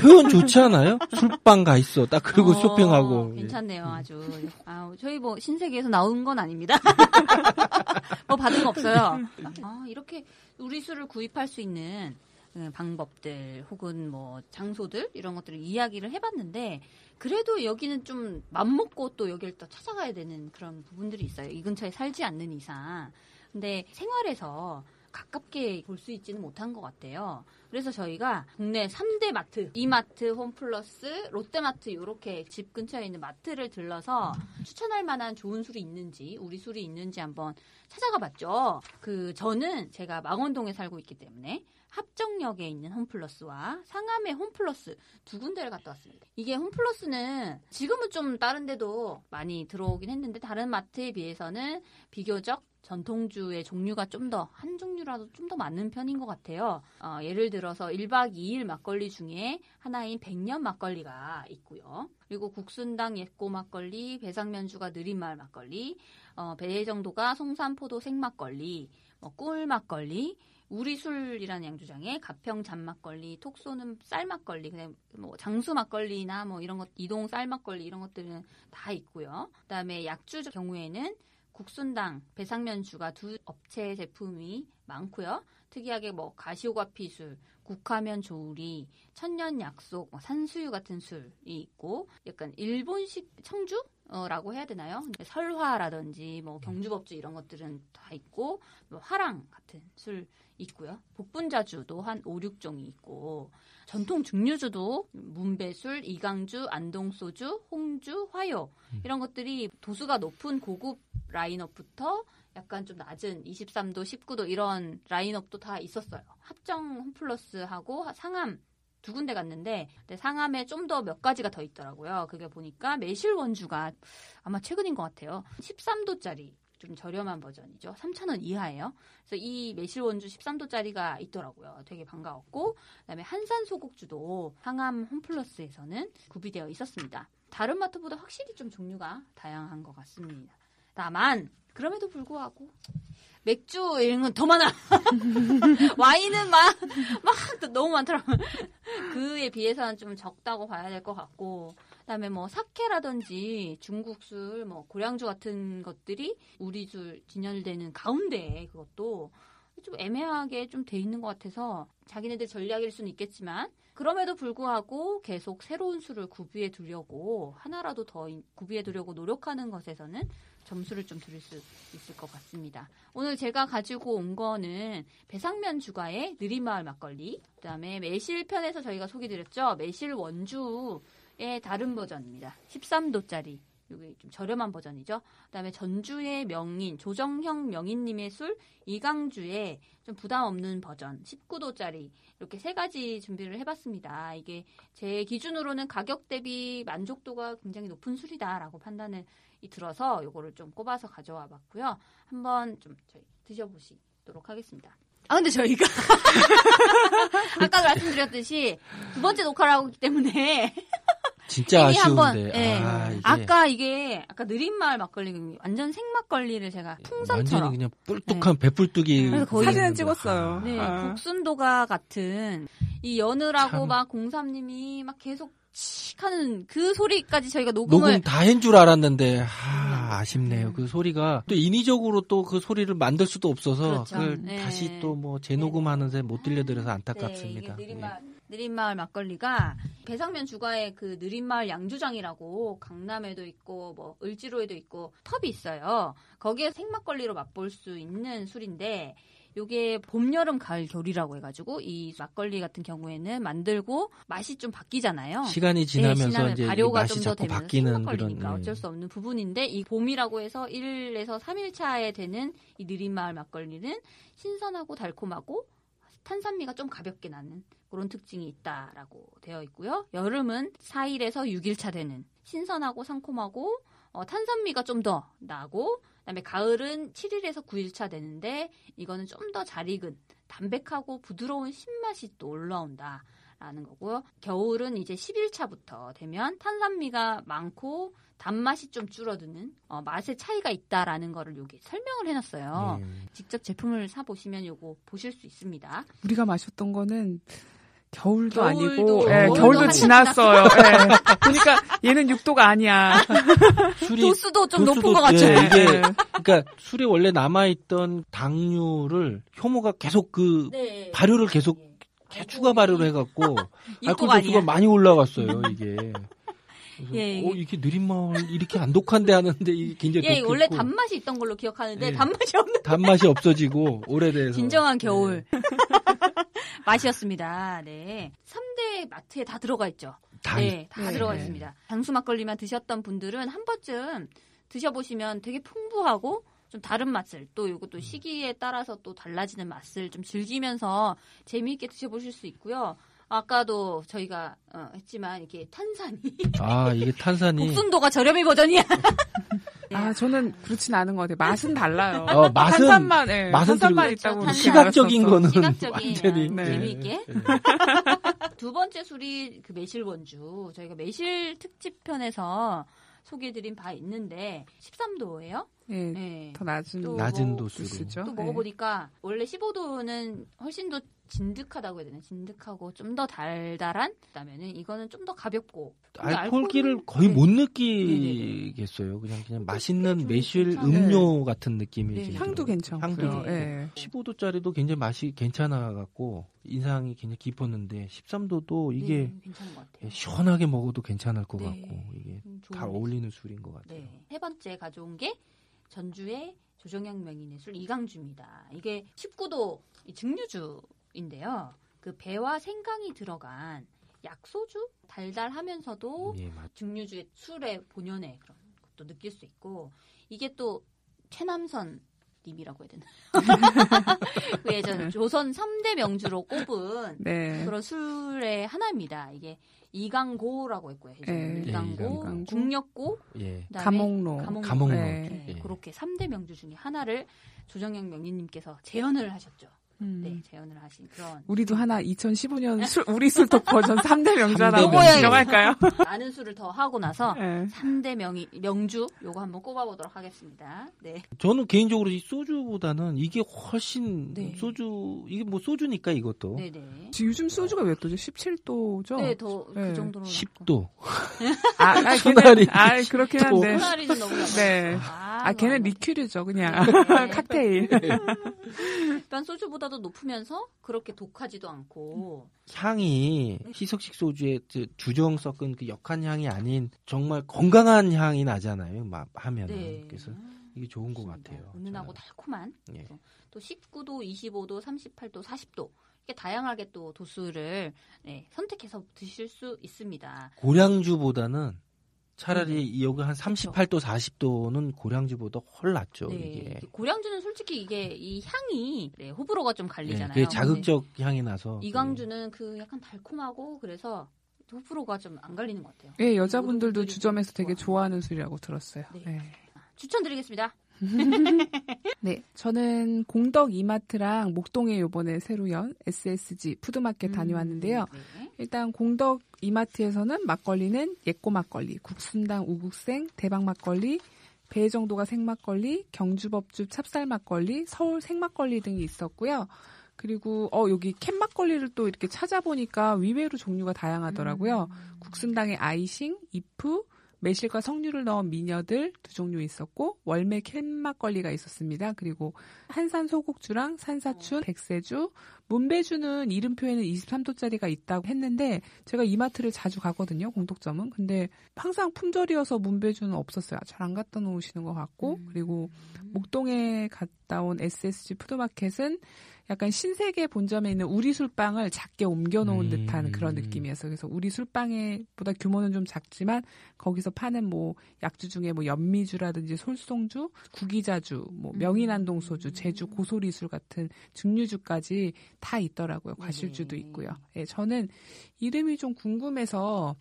Speaker 2: 표현 좋지 않아요? 술빵 가 있어 딱 그리고
Speaker 4: 어,
Speaker 2: 쇼핑하고 예.
Speaker 4: 괜찮네요, 아주. 아, 저희 뭐 신세계에서 나온 건 아닙니다. 뭐 받은 거 없어요. 아, 이렇게 우리 술을 구입할 수 있는 음, 방법들 혹은 뭐 장소들 이런 것들을 이야기를 해봤는데 그래도 여기는 좀 맘먹고 또 여기를 또 찾아가야 되는 그런 부분들이 있어요. 이 근처에 살지 않는 이상. 근데 생활에서 가깝게 볼 수 있지는 못한 것 같아요. 그래서 저희가 국내 3대 마트, 이마트, 홈플러스, 롯데마트 이렇게 집 근처에 있는 마트를 들러서 추천할 만한 좋은 술이 있는지, 우리 술이 있는지 한번 찾아가 봤죠. 그 저는 제가 망원동에 살고 있기 때문에 합정역에 있는 홈플러스와 상암의 홈플러스 두 군데를 갔다 왔습니다. 이게 홈플러스는 지금은 좀 다른 데도 많이 들어오긴 했는데 다른 마트에 비해서는 비교적 전통주의 종류가 좀 더 한 종류라도 좀 더 많은 편인 것 같아요. 어, 예를 들어서 1박 2일 막걸리 중에 하나인 백년 막걸리가 있고요. 그리고 국순당 옛고 막걸리, 배상면주가 느린마을 막걸리, 어, 배정도가 송산포도 생막걸리, 뭐 꿀 막걸리, 우리술이라는 양조장에 가평 잔막걸리, 톡 쏘는 쌀막걸리, 그냥 뭐 장수 막걸리나 뭐 이런 것, 이동 쌀막걸리 이런 것들은 다 있고요. 그다음에 약주 경우에는 국순당, 배상면주가 두 업체 제품이 많고요. 특이하게 뭐 가시오가피술, 국화면 조우리, 천년 약속, 뭐 산수유 같은 술이 있고 약간 일본식 청주? 어라고 해야 되나요? 설화라든지 뭐 경주법주 이런 것들은 다 있고 뭐 화랑 같은 술 있고요. 복분자주도 한 5, 6종이 있고 전통 증류주도 문배술, 이강주, 안동소주, 홍주, 화요 이런 것들이 도수가 높은 고급 라인업부터 약간 좀 낮은 23도, 19도 이런 라인업도 다 있었어요. 합정 홈플러스하고 상암 두 군데 갔는데 상암에 좀 더 몇 가지가 더 있더라고요. 그게 보니까 매실 원주가 아마 최근인 것 같아요. 13도짜리 좀 저렴한 버전이죠. 3,000원 이하예요. 그래서 이 매실 원주 13도짜리가 있더라고요. 되게 반가웠고 그다음에 한산 소곡주도 상암 홈플러스에서는 구비되어 있었습니다. 다른 마트보다 확실히 좀 종류가 다양한 것 같습니다. 다만 그럼에도 불구하고 맥주 이런 건 더 많아. 와인은 막, 막 너무 많더라고요. 그에 비해서는 좀 적다고 봐야 될 것 같고, 그다음에 뭐 사케라든지 중국 술, 뭐 고량주 같은 것들이 우리 술 진열되는 가운데 그것도 좀 애매하게 좀 돼 있는 것 같아서 자기네들 전략일 수는 있겠지만 그럼에도 불구하고 계속 새로운 술을 구비해 두려고 하나라도 더 구비해 두려고 노력하는 것에서는 점수를 좀 드릴 수 있을 것 같습니다. 오늘 제가 가지고 온 거는 배상면 주가의 느린마을 막걸리, 그다음에 매실 편에서 저희가 소개드렸죠. 매실 원주의 다른 버전입니다. 13도짜리. 이게 좀 저렴한 버전이죠. 그다음에 전주의 명인 조정형 명인님의 술 이강주의 좀 부담 없는 버전 19도짜리 이렇게 세 가지 준비를 해봤습니다. 이게 제 기준으로는 가격 대비 만족도가 굉장히 높은 술이다라고 판단을 들어서 이거를 좀 꼽아서 가져와 봤고요. 한번 좀 저희 드셔보시도록 하겠습니다. 아 근데 저희가 아까 말씀드렸듯이 두 번째 녹화를 하고 있기 때문에
Speaker 2: 진짜
Speaker 4: 이미 한번,
Speaker 2: 아쉬운데.
Speaker 4: 예.
Speaker 2: 아, 이게
Speaker 4: 아까 이게 아까 느린마을 막걸리 완전 생막걸리를 제가 풍선처럼
Speaker 2: 그냥 뿔뚝한 배불뚝이.
Speaker 4: 그래서 거의
Speaker 3: 사진은
Speaker 2: 보이는데.
Speaker 3: 찍었어요.
Speaker 4: 네,
Speaker 3: 아.
Speaker 4: 국순도가 같은 이 연으라고
Speaker 2: 참.
Speaker 4: 막 공삼님이 막 계속 칙 하는 그 소리까지 저희가 녹음을
Speaker 2: 녹음 다 한 줄 알았는데 아, 아쉽네요. 그 소리가 또 인위적으로 또 그 소리를 만들 수도 없어서
Speaker 4: 그렇죠.
Speaker 2: 그걸
Speaker 4: 네.
Speaker 2: 다시 또 뭐 재녹음하는데 못 들려드려서
Speaker 4: 네,
Speaker 2: 안타깝습니다.
Speaker 4: 이게 느린마을, 막걸리가 배상면 주가의 그 느린마을 양주장이라고 강남에도 있고 뭐 을지로에도 있고 펍이 있어요. 거기에 생막걸리로 맛볼 수 있는 술인데 요게 봄, 여름, 가을, 겨울이라고 해가지고 이 막걸리 같은 경우에는 만들고 맛이 좀 바뀌잖아요.
Speaker 2: 시간이 지나면서
Speaker 4: 네, 지나면
Speaker 2: 이제 이
Speaker 4: 발효가
Speaker 2: 맛이
Speaker 4: 좀더 되면서
Speaker 2: 바뀌는 그런 예.
Speaker 4: 어쩔 수 없는 부분인데 이 봄이라고 해서 1에서 3일 차에 되는 이 느린마을 막걸리는 신선하고 달콤하고 탄산미가 좀 가볍게 나는 그런 특징이 있다라고 되어 있고요. 여름은 4일에서 6일차 되는 신선하고 상콤하고 어, 탄산미가 좀 더 나고 그다음에 가을은 7일에서 9일차 되는데 이거는 좀 더 잘 익은 담백하고 부드러운 신맛이 또 올라온다. 라는 거고요. 겨울은 이제 10일차부터 되면 탄산미가 많고 단맛이 좀 줄어드는 어, 맛의 차이가 있다라는 거를 여기 설명을 해놨어요.
Speaker 2: 예.
Speaker 4: 직접 제품을 사 보시면 요거 보실 수 있습니다.
Speaker 3: 우리가 마셨던 거는 겨울도,
Speaker 4: 겨울도,
Speaker 3: 아니고, 예,
Speaker 4: 겨울도
Speaker 3: 지났어요. 예. 보니까 얘는 6도가 아니야.
Speaker 2: 술이
Speaker 4: 도수도 좀
Speaker 2: 도수도
Speaker 4: 높은 것 같죠.
Speaker 2: 예, 이게
Speaker 3: 예.
Speaker 2: 그러니까 술이 원래 남아 있던 당류를 효모가 계속 그
Speaker 4: 네.
Speaker 2: 발효를 계속 추가 발효를 해갖고 알코올 도수가. 많이 올라갔어요. 이게
Speaker 4: 예,
Speaker 2: 어, 이게 느린 마을 이렇게 안 독한데 하는데 이게 굉장히
Speaker 4: 예, 원래 단맛이 있던 걸로 기억하는데
Speaker 2: 예.
Speaker 4: 단맛이 없는
Speaker 2: 단맛이 없어지고 오래돼서
Speaker 4: 진정한 겨울
Speaker 2: 네.
Speaker 4: 맛이었습니다. 네. 3대 마트에 다 들어가 있죠.
Speaker 2: 다
Speaker 4: 네, 다
Speaker 3: 네.
Speaker 4: 들어가
Speaker 3: 네.
Speaker 4: 있습니다. 장수 막걸리만 드셨던 분들은 한 번쯤 드셔보시면 되게 풍부하고 좀 다른 맛을 또
Speaker 2: 음.
Speaker 4: 이것도 시기에 따라서 또 달라지는 맛을 좀 즐기면서 재미있게 드셔보실 수 있고요. 아까도 저희가 어, 했지만 이렇게 탄산이
Speaker 2: 아 이게 탄산이
Speaker 4: 복순도가 저렴이 버전이야.
Speaker 3: 아, 저는 그렇진 않은 것 같아요. 맛은 달라요.
Speaker 2: 어, 맛은
Speaker 3: 탄산만, 예,
Speaker 2: 맛은
Speaker 3: 탄산만 있다고. 그렇게
Speaker 2: 시각적인. 거는
Speaker 4: 시각적인
Speaker 2: 완전히
Speaker 4: 아,
Speaker 3: 네.
Speaker 4: 재미있게 두 번째 술이 그 매실 원주. 저희가 매실 특집 편에서 소개해드린 바 있는데 13도예요.
Speaker 3: 예,
Speaker 4: 네.
Speaker 3: 더 낮은
Speaker 4: 또
Speaker 2: 낮은
Speaker 4: 뭐
Speaker 2: 도수로.
Speaker 4: 또
Speaker 3: 예.
Speaker 4: 먹어보니까 원래 15도는 훨씬 더 진득하다고 해야 되나? 진득하고 좀 더 달달한? 그다음에는 이거는 좀 더 가볍고
Speaker 2: 알코올기를 거의
Speaker 4: 네.
Speaker 2: 못 느끼겠어요. 그냥 그냥 맛있는
Speaker 4: 좀
Speaker 2: 매실. 음료 같은 느낌이
Speaker 4: 네.
Speaker 2: 좀
Speaker 3: 향도. 괜찮고요.
Speaker 2: 향도
Speaker 3: 예.
Speaker 2: 15도짜리도 굉장히 맛이 괜찮아 갖고 인상이 굉장히 깊었는데 13도도 이게
Speaker 4: 네.
Speaker 2: 예, 시원하게 먹어도 괜찮을 것
Speaker 4: 네.
Speaker 2: 같고 이게
Speaker 4: 음,
Speaker 2: 잘
Speaker 4: 매실.
Speaker 2: 어울리는 술인 것 같아요.
Speaker 4: 네. 세 번째 가져온 게 전주의 조정형 명인의 술 이강주입니다. 이게 19도 증류주 인데요. 그 배와 생강이 들어간 약소주 달달하면서도
Speaker 2: 예, 맞.
Speaker 4: 증류주의 술의 본연의 그런 것도 느낄 수 있고 이게 또 최남선 님이라고 해야 되나? 그 예전 조선 3대 명주로 꼽은
Speaker 3: 네.
Speaker 4: 그런 술의 하나입니다. 이게 이강고라고 했고요. 예전에
Speaker 3: 네,
Speaker 4: 이강고,
Speaker 3: 이강고.
Speaker 4: 중력고,
Speaker 2: 예.
Speaker 3: 감옥로.
Speaker 4: 감옥로.
Speaker 2: 감옥로.
Speaker 3: 네.
Speaker 4: 네,
Speaker 2: 예.
Speaker 4: 그렇게 3대 명주 중에 하나를 조정영 명리님께서 재현을 하셨죠.
Speaker 3: 음.
Speaker 4: 네, 재현을 하신 그런
Speaker 3: 우리도 하나 2015년 술, 우리 술독 버전 3대 명주 하나
Speaker 2: 삼대 명주.
Speaker 3: 정할까요?
Speaker 4: 많은 술을 더 하고 나서
Speaker 3: 네.
Speaker 4: 3대 명이 명주 요거 한번 꼽아보도록 하겠습니다. 네.
Speaker 2: 저는 개인적으로 이 소주보다는 이게 훨씬
Speaker 4: 네.
Speaker 2: 소주 이게 뭐 소주니까 이것도
Speaker 4: 네, 네.
Speaker 3: 요즘 소주가 몇 도죠? 17도죠?
Speaker 4: 네, 더그
Speaker 3: 네.
Speaker 4: 정도로
Speaker 2: 10도.
Speaker 3: 아, 아,
Speaker 2: 소날이.
Speaker 3: 걔는, 아, 그렇긴 한데.
Speaker 4: 소나리는 너무
Speaker 3: 네.
Speaker 4: 아,
Speaker 3: 아, 걔는
Speaker 4: 뭐,
Speaker 3: 리큐르죠, 그냥.
Speaker 4: 네.
Speaker 3: 칵테일.
Speaker 4: 일반 소주보다도 높으면서 그렇게 독하지도 않고
Speaker 2: 향이 희석식 소주의 그 주정 섞은 그 역한 향이 아닌 정말 건강한 향이 나잖아요. 막 하면은
Speaker 4: 네.
Speaker 2: 그래서 이게 좋은 것. 같아요.
Speaker 4: 은은하고
Speaker 2: 저는.
Speaker 4: 달콤한
Speaker 2: 예.
Speaker 4: 또 19도, 25도, 38도, 40도 이렇게 다양하게 또 도수를 네, 선택해서 드실 수 있습니다.
Speaker 2: 고량주보다는 차라리
Speaker 4: 네.
Speaker 2: 여기 한 38도, 40도는 고량주보다 훨 낫죠.
Speaker 4: 네,
Speaker 2: 이게.
Speaker 4: 고량주는 솔직히 이게 이 향이 네, 호불호가 좀
Speaker 2: 예,
Speaker 4: 갈리잖아요.
Speaker 2: 그게 자극적 향이 나서.
Speaker 4: 근데 이강주는 그 약간 달콤하고 그래서 호불호가 좀 안 갈리는 것 같아요.
Speaker 3: 예, 여자분들도 주점에서 되게
Speaker 4: 좋아하는.
Speaker 3: 술이라고 들었어요.
Speaker 4: 네.
Speaker 3: 네.
Speaker 4: 추천드리겠습니다.
Speaker 3: 네, 저는 공덕 이마트랑 목동에 요번에 새로 연 SSG 푸드마켓 다녀왔는데요.
Speaker 4: 네.
Speaker 3: 일단 공덕 이마트에서는 막걸리는 예꼬 막걸리, 국순당 우국생, 대박 막걸리, 배 정도가 생막걸리, 경주법주 찹쌀 막걸리, 서울 생막걸리 등이 있었고요. 그리고 어 여기 캔 막걸리를 또 이렇게 찾아보니까 의외로 종류가 다양하더라고요.
Speaker 4: 음.
Speaker 3: 국순당의 아이싱, 이프, 매실과 석류를 넣은 미녀들 두 종류 있었고 월매 캔 막걸리가 있었습니다. 그리고 한산 소곡주랑 산사춘, 백세주, 문배주는 이름표에는 23도짜리가 있다고 했는데 제가 이마트를 자주 가거든요. 공덕점은. 근데 항상 품절이어서 문배주는 없었어요. 잘 안 갖다 놓으시는 것 같고 그리고 목동에 갔다 온 SSG 푸드마켓은 약간 신세계 본점에 있는 우리 술빵을 작게 옮겨놓은
Speaker 2: 음.
Speaker 3: 듯한 그런 느낌이었어요. 그래서 우리 술빵에 보다 규모는 좀 작지만 거기서 파는 뭐 약주 중에 뭐 연미주라든지 솔송주, 구기자주, 뭐 명인안동 소주, 제주 고소리술 같은 증류주까지 다 있더라고요. 과실주도
Speaker 4: 네.
Speaker 3: 있고요. 예, 저는 이름이 좀 궁금해서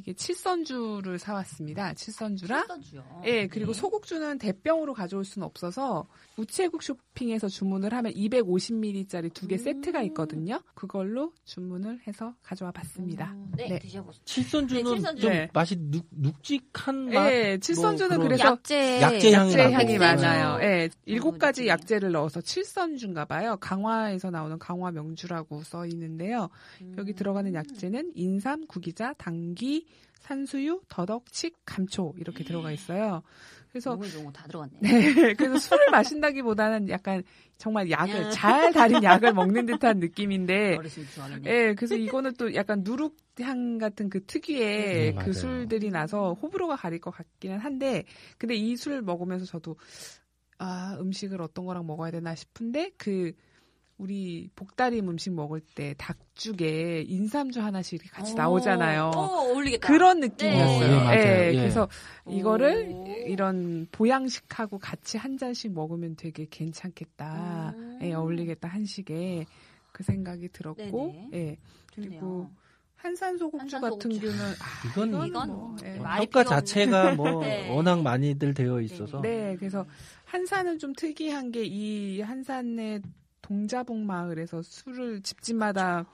Speaker 3: 이게 칠선주를 사왔습니다. 칠선주랑
Speaker 4: 칠선주요.
Speaker 3: 예, 그리고
Speaker 4: 네.
Speaker 3: 소국주는 대병으로 가져올 수는 없어서 우체국 쇼핑에서 주문을 하면 250ml짜리 두개
Speaker 4: 음.
Speaker 3: 세트가 있거든요. 그걸로 주문을 해서 가져와 봤습니다.
Speaker 4: 음, 네,
Speaker 3: 네.
Speaker 4: 드셔보세요.
Speaker 2: 칠선주는
Speaker 4: 네, 칠선주.
Speaker 2: 좀
Speaker 3: 네.
Speaker 2: 맛이 눅, 눅직한 맛.
Speaker 3: 예, 칠선주는
Speaker 2: 뭐
Speaker 3: 그래서
Speaker 4: 약재
Speaker 2: 약재 향이
Speaker 3: 약재. 향이
Speaker 2: 네.
Speaker 3: 많아요. 예, 일곱 가지. 약재를 넣어서 칠선주인가 봐요. 강화에서 나오는 강화 명주라고 써 있는데요. 여기 들어가는 약재는 인삼, 구기자, 당귀, 산수유, 더덕, 칡, 감초 이렇게 들어가 있어요. 그래서
Speaker 4: 너무 좋은 거다 들어갔네.
Speaker 3: 네, 그래서 술을 마신다기보다는 약간 정말 약을 잘 달인 약을 먹는 듯한 느낌인데
Speaker 4: 어르신.
Speaker 3: 예, 그래서 이거는 또 약간 누룩 향 같은 그 특유의
Speaker 2: 네,
Speaker 3: 그
Speaker 2: 맞아요.
Speaker 3: 술들이 나서 호불호가 가릴 것 같기는 한데, 근데 이 술 먹으면서 저도 아 음식을 어떤 거랑 먹어야 되나 싶은데 그 우리 복다림 음식 먹을 때 닭죽에 인삼주 하나씩 이렇게 같이
Speaker 4: 어,
Speaker 3: 나오잖아요.
Speaker 4: 어, 어울리겠다.
Speaker 3: 그런 느낌이었어요.
Speaker 2: 네, 맞아요. 예.
Speaker 3: 그래서 이거를
Speaker 4: 오.
Speaker 3: 이런 보양식하고 같이 한 잔씩 먹으면 되게 괜찮겠다.
Speaker 4: 음.
Speaker 3: 예, 어울리겠다 한식에 그 생각이 들었고,
Speaker 4: 네네.
Speaker 3: 예.
Speaker 4: 좋네요.
Speaker 3: 그리고 한산 소곡주
Speaker 4: 한산
Speaker 3: 같은. 경우는 아,
Speaker 2: 이건
Speaker 3: 이건 뭐, 예.
Speaker 2: 평가 자체가 뭐
Speaker 4: 네.
Speaker 2: 워낙 많이들 되어 있어서
Speaker 3: 네, 그래서 한산은 좀 특이한 게 이 한산의 동자봉 마을에서 술을 집집마다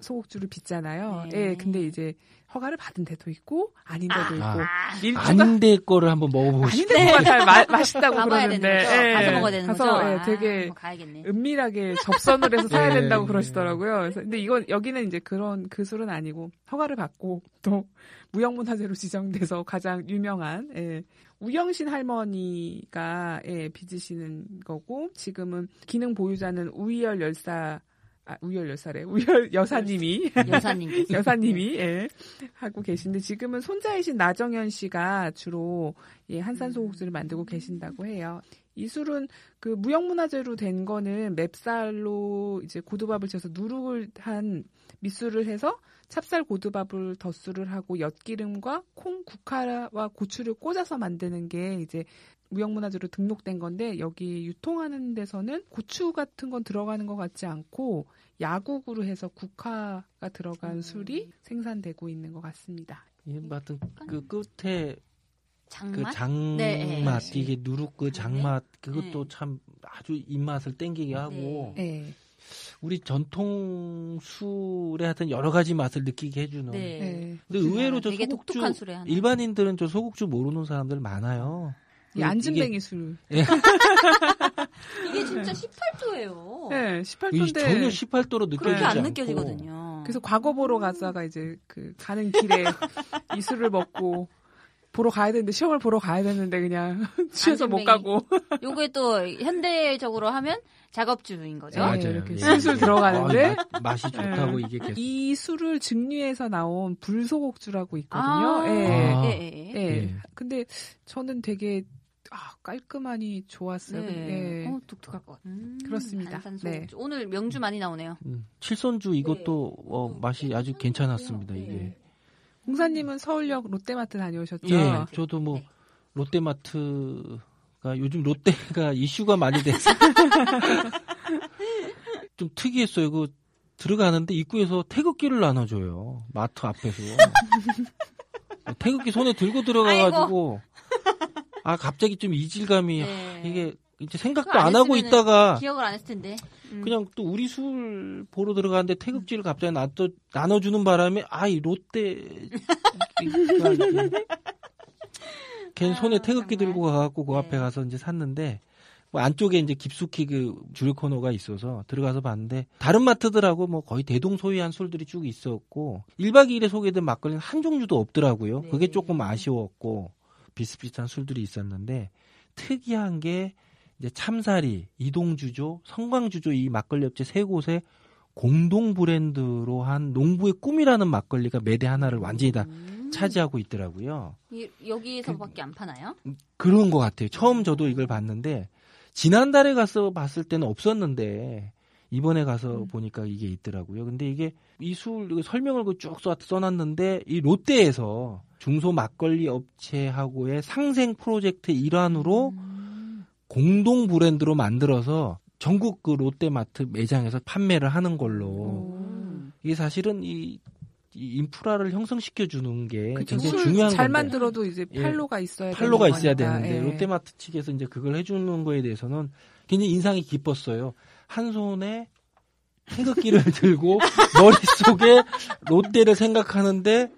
Speaker 3: 소곡주를 빚잖아요.
Speaker 4: 네.
Speaker 3: 예, 근데 이제 허가를 받은 데도 있고 아닌 데도 있고
Speaker 4: 아,
Speaker 3: 밀주가
Speaker 2: 안될 거를 한번 먹어보고
Speaker 3: 아닌
Speaker 2: 싶어요.
Speaker 3: 데가 잘 마, 맛있다고
Speaker 4: 가봐야 되는
Speaker 3: 그러는데. 예,
Speaker 4: 가서 먹어야 되는
Speaker 3: 가서,
Speaker 4: 거죠.
Speaker 3: 예,
Speaker 4: 아,
Speaker 3: 되게
Speaker 4: 뭐 가야겠네.
Speaker 3: 은밀하게 접선을 해서 사야
Speaker 2: 예,
Speaker 3: 된다고
Speaker 2: 예.
Speaker 3: 그러시더라고요. 그래서 근데 이건 여기는 이제 그런 그 술은 아니고 허가를 받고 또 무형문화재로 지정돼서 가장 유명한 예, 우영신 할머니가 예, 빚으시는 거고 지금은 기능 보유자는 우이열 열사 아, 우이열 열사래 우이열 여사님이
Speaker 4: 여사님.
Speaker 3: 여사님이 예, 하고 계신데 지금은 손자이신 나정현 씨가 주로 예, 한산 소곡주를 만들고 계신다고 해요. 이 술은 그 무형문화재로 된 거는 맵쌀로 이제 고두밥을 쳐서 누룩을 한 밑술을 해서 찹쌀 고두밥을 덧술을 하고 엿기름과 콩, 국화와 고추를 꽂아서 만드는 게 이제 무형문화재로 등록된 건데 여기 유통하는 데서는 고추 같은 건 들어가는 것 같지 않고 야국으로 해서 국화가 들어간
Speaker 4: 음.
Speaker 3: 술이 생산되고 있는 것 같습니다.
Speaker 2: 이 같은 그 끝에 그
Speaker 4: 장맛?
Speaker 2: 장맛
Speaker 4: 네.
Speaker 2: 이게 누룩 그 장맛 그것도
Speaker 4: 네.
Speaker 2: 참 아주 입맛을 땡기게 하고
Speaker 3: 네.
Speaker 2: 우리 전통 술에 하여튼 여러 가지 맛을 느끼게 해주는.
Speaker 4: 네.
Speaker 3: 네.
Speaker 2: 근데 의외로 저
Speaker 4: 하나.
Speaker 2: 일반인들은 저 소곡주 모르는 사람들 많아요.
Speaker 3: 이 안진뱅이 술.
Speaker 4: 이게 진짜 18도예요.
Speaker 3: 네,
Speaker 2: 이
Speaker 3: 18도인데
Speaker 2: 전혀 18도로 느껴지지
Speaker 4: 그렇게 안
Speaker 2: 않고.
Speaker 4: 느껴지거든요.
Speaker 3: 그래서 과거 보러 가다가 이제 그 가는 길에 이 술을 먹고 보러 가야 되는데 시험을 보러 가야 되는데 그냥 취해서 못. 가고
Speaker 4: 요게 또 현대적으로 하면 작업주인 거죠.
Speaker 3: 네,
Speaker 2: 맞아요.
Speaker 3: 이렇게
Speaker 2: 예.
Speaker 3: 술술 들어가는데
Speaker 2: 아, 맛, 맛이 좋다고 이게 계속.
Speaker 3: 이 술을 증류해서 나온 불소곡주라고 있거든요.
Speaker 4: 아,
Speaker 3: 예.
Speaker 2: 아.
Speaker 4: 예, 예.
Speaker 3: 예.
Speaker 2: 예.
Speaker 3: 근데 저는 되게 아, 깔끔하니 좋았어요.
Speaker 4: 네.
Speaker 3: 예.
Speaker 4: 어, 독특할 것 같아요. 음,
Speaker 3: 그렇습니다. 네.
Speaker 4: 오늘 명주 많이 나오네요.
Speaker 2: 음, 칠선주 이것도 어, 맛이 아주 괜찮았습니다. 이게.
Speaker 3: 네. 공사님은 서울역 롯데마트 다녀오셨죠?
Speaker 2: 예, 저도 뭐
Speaker 4: 네.
Speaker 2: 롯데마트가 요즘 롯데가 이슈가 많이 돼서 좀 특이했어요. 그 들어가는데 입구에서 태극기를 나눠줘요. 마트 앞에서. 태극기 손에 들고 들어가가지고 아 갑자기 좀 이질감이
Speaker 4: 네.
Speaker 2: 이게 이제 생각도
Speaker 4: 안
Speaker 2: 안 하고 있다가
Speaker 4: 기억을 안 했을 텐데. 음.
Speaker 2: 그냥 또 우리 술 보러 들어가는데 태극기를 갑자기 나눠, 나눠주는 바람에 아 이 롯데 걘 손에
Speaker 4: 아,
Speaker 2: 태극기
Speaker 4: 정말.
Speaker 2: 들고 가갖고 그
Speaker 4: 네.
Speaker 2: 앞에 가서 이제 샀는데 뭐 안쪽에 이제 깊숙이 그 주류 코너가 있어서 들어가서 봤는데 다른 마트들하고 뭐 거의 대동소이한 술들이 쭉 있었고 1박 2일에 소개된 막걸리는 한 종류도 없더라고요.
Speaker 4: 네.
Speaker 2: 그게 조금 아쉬웠고 비슷비슷한 술들이 있었는데 특이한 게 이제 참사리, 이동주조, 성광주조 이 막걸리 업체 세 곳에 공동 브랜드로 한 농부의 꿈이라는 막걸리가 매대 하나를 완전히 다
Speaker 4: 음.
Speaker 2: 차지하고 있더라고요.
Speaker 4: 이- 여기서밖에 안 파나요?
Speaker 2: 그런 것 같아요. 처음 저도 이걸 봤는데 지난달에 가서 봤을 때는 없었는데 이번에 가서 보니까 이게 있더라고요. 근데 이게 이 술 설명을 그쭉 써- 써놨는데 이 롯데에서 중소 막걸리 업체하고의 상생 프로젝트 일환으로
Speaker 4: 음.
Speaker 2: 공동 브랜드로 만들어서 전국 그 롯데마트 매장에서 판매를 하는 걸로
Speaker 4: 음.
Speaker 2: 이게 사실은 이, 이 인프라를 형성시켜 주는 게
Speaker 3: 그쵸.
Speaker 2: 굉장히
Speaker 3: 술
Speaker 2: 중요한
Speaker 3: 잘
Speaker 2: 건데.
Speaker 3: 만들어도 이제
Speaker 2: 예.
Speaker 3: 팔로가 있어야
Speaker 2: 팔로가
Speaker 3: 되는
Speaker 2: 있어야
Speaker 3: 거니까.
Speaker 2: 되는데
Speaker 3: 예.
Speaker 2: 롯데마트 측에서 이제 그걸 해주는 거에 대해서는 굉장히 인상이 깊었어요. 한 손에 태극기를 들고 머릿속에 롯데를 생각하는데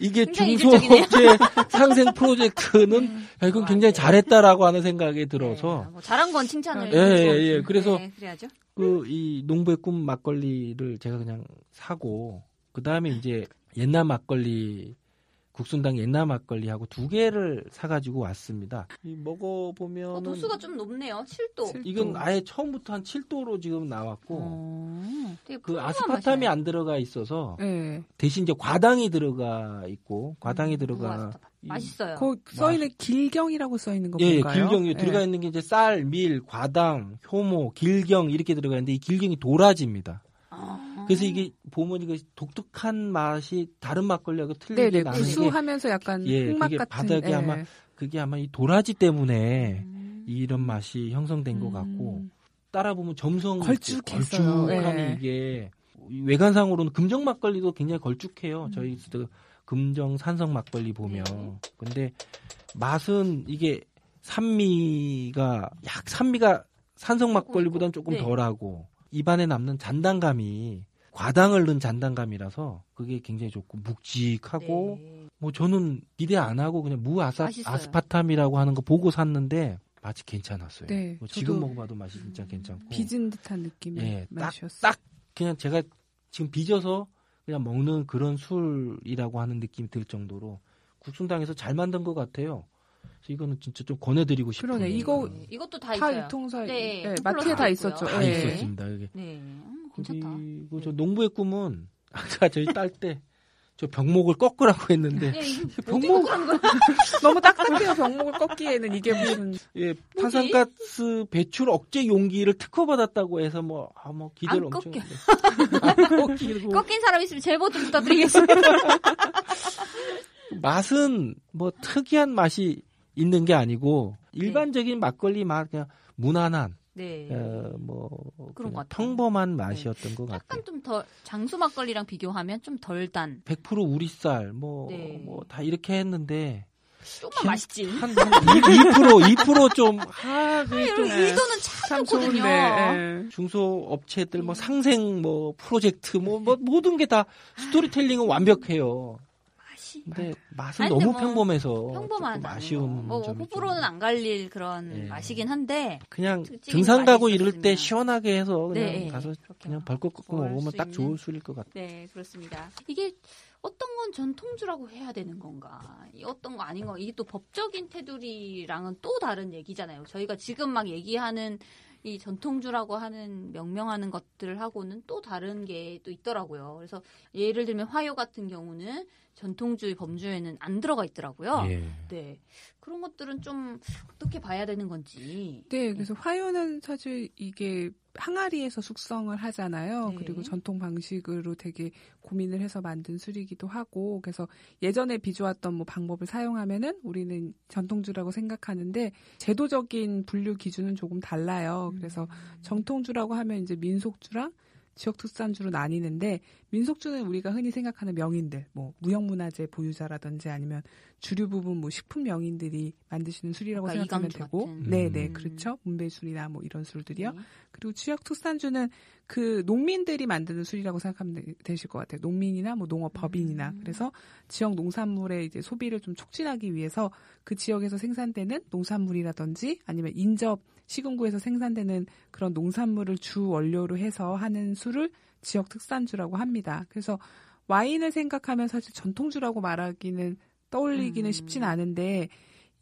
Speaker 2: 이게 중소업체 상생 프로젝트는 야, 이건 굉장히 잘했다라고 하는 생각이 들어서
Speaker 4: 네, 뭐 잘한 건 칭찬을.
Speaker 2: 예,
Speaker 4: 해주고.
Speaker 2: 예, 예. 그래서
Speaker 4: 네, 그래야죠.
Speaker 2: 그이 농부의 꿈 막걸리를 제가 그냥 사고 그 다음에 이제 옛날 막걸리 국순당 옛날 막걸리하고 두 개를 사가지고 왔습니다. 이
Speaker 4: 어, 도수가 좀 높네요. 7도.
Speaker 3: 칠-
Speaker 2: 이건
Speaker 3: 또.
Speaker 2: 아예 처음부터 한 7도로 지금 나왔고
Speaker 4: 어, 되게
Speaker 2: 그 아스파탐이
Speaker 4: 맛이네요.
Speaker 2: 안 들어가 있어서
Speaker 3: 네.
Speaker 2: 대신 이제 과당이 들어가 있고 과당이
Speaker 4: 음,
Speaker 2: 들어가. 이-
Speaker 4: 맛있어요.
Speaker 3: 거써 있는 길경이라고 써 있는 거
Speaker 2: 예, 예,
Speaker 3: 뭔가요?
Speaker 2: 길경이
Speaker 3: 예.
Speaker 2: 들어가 있는 게 이제 쌀, 밀, 과당, 효모, 길경 이렇게 들어가 있는데 이 길경이 도라지입니다.
Speaker 4: 아.
Speaker 2: 그래서 이게 보면 이거 독특한 맛이 다른 막걸리하고 틀리게
Speaker 3: 네네
Speaker 2: 나는 게
Speaker 3: 구수하면서 약간
Speaker 2: 예,
Speaker 3: 흑맛
Speaker 2: 그게
Speaker 3: 같은
Speaker 2: 바닥에
Speaker 3: 예.
Speaker 2: 아마 그게 아마 이 도라지 때문에
Speaker 4: 음.
Speaker 2: 이런 맛이 형성된 것 같고 따라 보면 점성
Speaker 3: 걸쭉했어요.
Speaker 2: 걸쭉하니
Speaker 3: 예.
Speaker 2: 이게 외관상으로는 금정 막걸리도 굉장히 걸쭉해요.
Speaker 3: 음.
Speaker 2: 저희 그 금정 산성 막걸리 보면
Speaker 4: 네.
Speaker 2: 근데 맛은 이게 산미가 약 산미가 산성 막걸리보다는 조금
Speaker 4: 네.
Speaker 2: 덜하고 입안에 남는 잔단감이 과당을 넣은 잔단감이라서 그게 굉장히 좋고 묵직하고
Speaker 4: 네.
Speaker 2: 뭐 저는 기대 안 하고 그냥 무 아사
Speaker 4: 맛있어요.
Speaker 2: 아스파탐이라고 하는 거 보고 샀는데 맛이 괜찮았어요.
Speaker 3: 네,
Speaker 2: 뭐 지금 먹어봐도 맛이 진짜 괜찮고.
Speaker 3: 빚은 듯한 느낌의
Speaker 2: 예, 딱,
Speaker 3: 맛이었어요.
Speaker 2: 딱 그냥 제가 지금 빚어서 그냥 먹는 그런 술이라고 하는 느낌이 들 정도로 국순당에서 잘 만든 것 같아요. 그래서 이거는 진짜 좀 권해드리고 싶어요.
Speaker 3: 그러네, 이거
Speaker 4: 네. 이것도 다,
Speaker 3: 다
Speaker 4: 있어요.
Speaker 3: 유통사
Speaker 4: 네,
Speaker 3: 예,
Speaker 4: 홈플러스
Speaker 3: 마트에 다
Speaker 4: 다
Speaker 3: 있었죠.
Speaker 2: 다
Speaker 3: 예.
Speaker 2: 있었습니다. 이게
Speaker 4: 네. 음, 괜찮다.
Speaker 2: 그리고 저 농부의 꿈은 아까 저희 딸 때 저 병목을 꺾으라고 했는데
Speaker 4: 네,
Speaker 2: 병목?
Speaker 3: 너무 딱딱해요. 병목을 꺾기에는 이게 무슨
Speaker 2: 예, 탄산가스 배출 억제 용기를 특허 받았다고 해서 뭐, 아, 뭐, 기대를
Speaker 4: 안
Speaker 2: 엄청.
Speaker 4: 꺾여. 꺾인 사람 있으면 제보 좀 부탁드리겠습니다.
Speaker 2: 맛은 뭐 특이한 맛이 있는 게 아니고,
Speaker 4: 네.
Speaker 2: 일반적인 막걸리 맛, 그냥 무난한,
Speaker 4: 네.
Speaker 2: 어, 뭐,
Speaker 4: 그런 것. 네.
Speaker 2: 평범한 맛이었던 것 같아요.
Speaker 4: 약간 좀 더 장수 막걸리랑 비교하면 좀 덜 단.
Speaker 2: 100% 우리쌀, 뭐,
Speaker 4: 네.
Speaker 2: 뭐, 다 이렇게 했는데,
Speaker 4: 조금
Speaker 2: 그냥
Speaker 4: 맛있지.
Speaker 2: 한, 한 2%, 2% 좀, 아, 그게 좀,
Speaker 4: 여러분 의도는 참,
Speaker 3: 참
Speaker 4: 좋거든요.
Speaker 3: 예.
Speaker 2: 중소업체들
Speaker 4: 음.
Speaker 2: 뭐 상생 뭐 프로젝트 뭐, 뭐 모든 게 다 스토리텔링은 완벽해요. 근데 맛은
Speaker 4: 아니,
Speaker 2: 너무
Speaker 4: 뭐
Speaker 2: 평범해서
Speaker 4: 평범하다는
Speaker 2: 조금 아쉬운
Speaker 4: 뭐 호불호는
Speaker 2: 좀.
Speaker 4: 안 갈릴 그런
Speaker 2: 네.
Speaker 4: 맛이긴 한데
Speaker 2: 그냥 등산 가고 이럴 때. 시원하게 해서 그냥
Speaker 4: 네,
Speaker 2: 가서
Speaker 4: 그렇게요.
Speaker 2: 그냥 벌컥
Speaker 4: 좋아할
Speaker 2: 먹으면 수딱
Speaker 4: 있는.
Speaker 2: 좋을 술일 것 같아요.
Speaker 4: 네 그렇습니다. 이게 어떤 건 전통주라고 해야 되는 건가? 이 어떤 거 아닌 거? 이게 또 법적인 테두리랑은 또 다른 얘기잖아요. 저희가 지금 막 얘기하는 이 전통주라고 하는 명명하는 것들하고는 또 다른 게 또 있더라고요. 그래서 예를 들면 화요 같은 경우는 전통주의 범주에는 안 들어가 있더라고요.
Speaker 2: 예.
Speaker 4: 네. 그런 것들은 좀 어떻게 봐야 되는 건지.
Speaker 3: 네, 그래서 화요는 사실 이게 항아리에서 숙성을 하잖아요.
Speaker 4: 네.
Speaker 3: 그리고 전통 방식으로 되게 고민을 해서 만든 술이기도 하고, 그래서 예전에 비주왔던 뭐 방법을 사용하면은 우리는 전통주라고 생각하는데 제도적인 분류 기준은 조금 달라요. 그래서 정통주라고 하면 이제 민속주랑 지역 특산주로 나뉘는데 민속주는 우리가 흔히 생각하는 명인들, 뭐 무형문화재 보유자라든지 아니면 주류 부분 뭐 식품 명인들이 만드시는 술이라고 생각하면 되고,
Speaker 4: 같은.
Speaker 3: 네, 네,
Speaker 4: 음.
Speaker 3: 그렇죠. 문배술이나 뭐 이런 술들이요.
Speaker 4: 네.
Speaker 3: 그리고 지역 특산주는 그 농민들이 만드는 술이라고 생각하면 되- 되실 것 같아요. 농민이나 뭐 농업 법인이나
Speaker 4: 음.
Speaker 3: 그래서 지역 농산물의 이제 소비를 좀 촉진하기 위해서 그 지역에서 생산되는 농산물이라든지 아니면 인접 시군구에서 생산되는 그런 농산물을 주 원료로 해서 하는 술을 지역 특산주라고 합니다. 그래서 와인을 생각하면 사실 전통주라고 말하기는 떠올리기는
Speaker 4: 음.
Speaker 3: 쉽진 않은데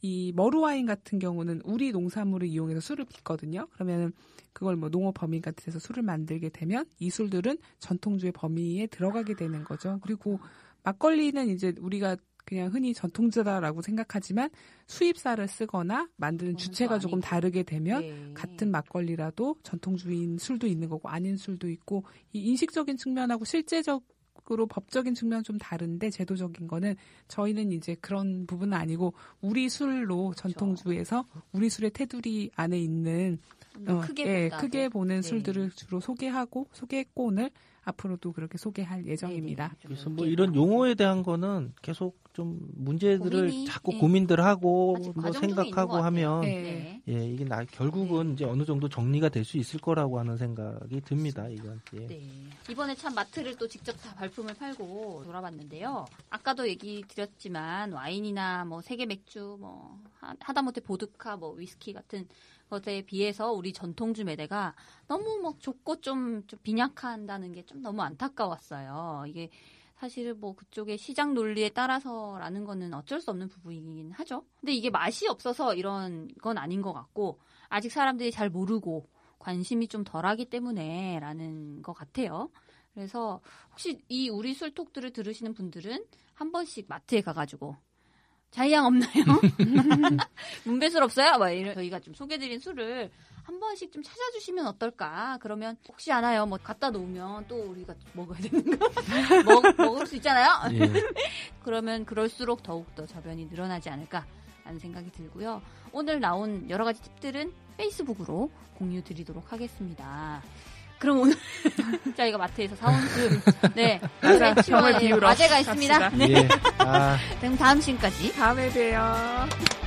Speaker 3: 이 머루 와인 같은 경우는 우리 농산물을 이용해서 술을 빚거든요. 그러면은 그걸 뭐 농업 범위 같은 데서 술을 만들게 되면 이 술들은 전통주의 범위에 들어가게 되는 거죠. 그리고 막걸리는 이제 우리가 그냥 흔히 전통주다라고 생각하지만 수입사를 쓰거나 만드는 주체가
Speaker 4: 또
Speaker 3: 조금. 다르게 되면
Speaker 4: 네.
Speaker 3: 같은 막걸리라도 전통주인 술도 있는 거고 아닌 술도 있고 이 인식적인 측면하고 실제적 으로 법적인 측면은 좀 다른데 제도적인 거는 저희는 이제 그런 부분은 아니고 우리 술로 전통주에서 우리 술의 테두리 안에 있는
Speaker 4: 좀더
Speaker 3: 어,
Speaker 4: 크게
Speaker 3: 예. 크게 보는
Speaker 4: 네.
Speaker 3: 술들을 주로 소개하고 소개권을 앞으로도 그렇게 소개할 예정입니다.
Speaker 4: 네, 네. 좀
Speaker 2: 그래서 뭐
Speaker 4: 이렇게
Speaker 2: 이런. 용어에 대한 거는 계속 좀 문제들을
Speaker 4: 고민이,
Speaker 2: 자꾸
Speaker 4: 예.
Speaker 2: 고민들 하고 뭐 생각하고. 하면
Speaker 3: 네.
Speaker 4: 네.
Speaker 2: 예, 이게 나, 결국은 이제 어느 정도 정리가 될 수 있을 거라고 하는 생각이 듭니다. 이건. 예.
Speaker 4: 네. 이번에 참 마트를 또 직접 다 발품을 팔고 돌아봤는데요. 아까도 얘기 드렸지만 와인이나 뭐 세계 맥주, 뭐 하- 하다못해 보드카, 뭐 위스키 같은 것에 비해서 우리 전통주 매대가 너무 뭐 좁고 좀, 좀 빈약한다는 게 좀 너무 안타까웠어요. 이게 사실은 뭐 그쪽의 시장 논리에 따라서라는 거는 어쩔 수 없는 부분이긴 하죠. 근데 이게 맛이 없어서 이런 건 아닌 것 같고 아직 사람들이 잘 모르고 관심이 좀 덜하기 때문에라는 것 같아요. 그래서 혹시 이 우리 술톡들을 들으시는 분들은 한 번씩 마트에 가가지고 자이양 없나요? 문배술 없어요? 막 이런 저희가 좀 소개드린 술을 한 번씩 좀 찾아주시면 어떨까? 그러면 혹시 알아요? 뭐 갖다 놓으면 또 우리가 먹어야 되는 거 먹, 먹을 수 있잖아요.
Speaker 2: 예.
Speaker 4: 그러면 그럴수록 더욱 더 저변이 늘어나지 않을까 하는 생각이 들고요. 오늘 나온 여러 가지 팁들은 페이스북으로 공유 드리도록 하겠습니다. 그럼 오늘 저희가 마트에서 사온 술, 네,
Speaker 3: 맞아, 병을 비우러
Speaker 4: 과제가
Speaker 3: 있습니다.
Speaker 4: 네,
Speaker 2: 예. 아.
Speaker 4: 그럼 다음 시간까지
Speaker 3: 다음에 봬요.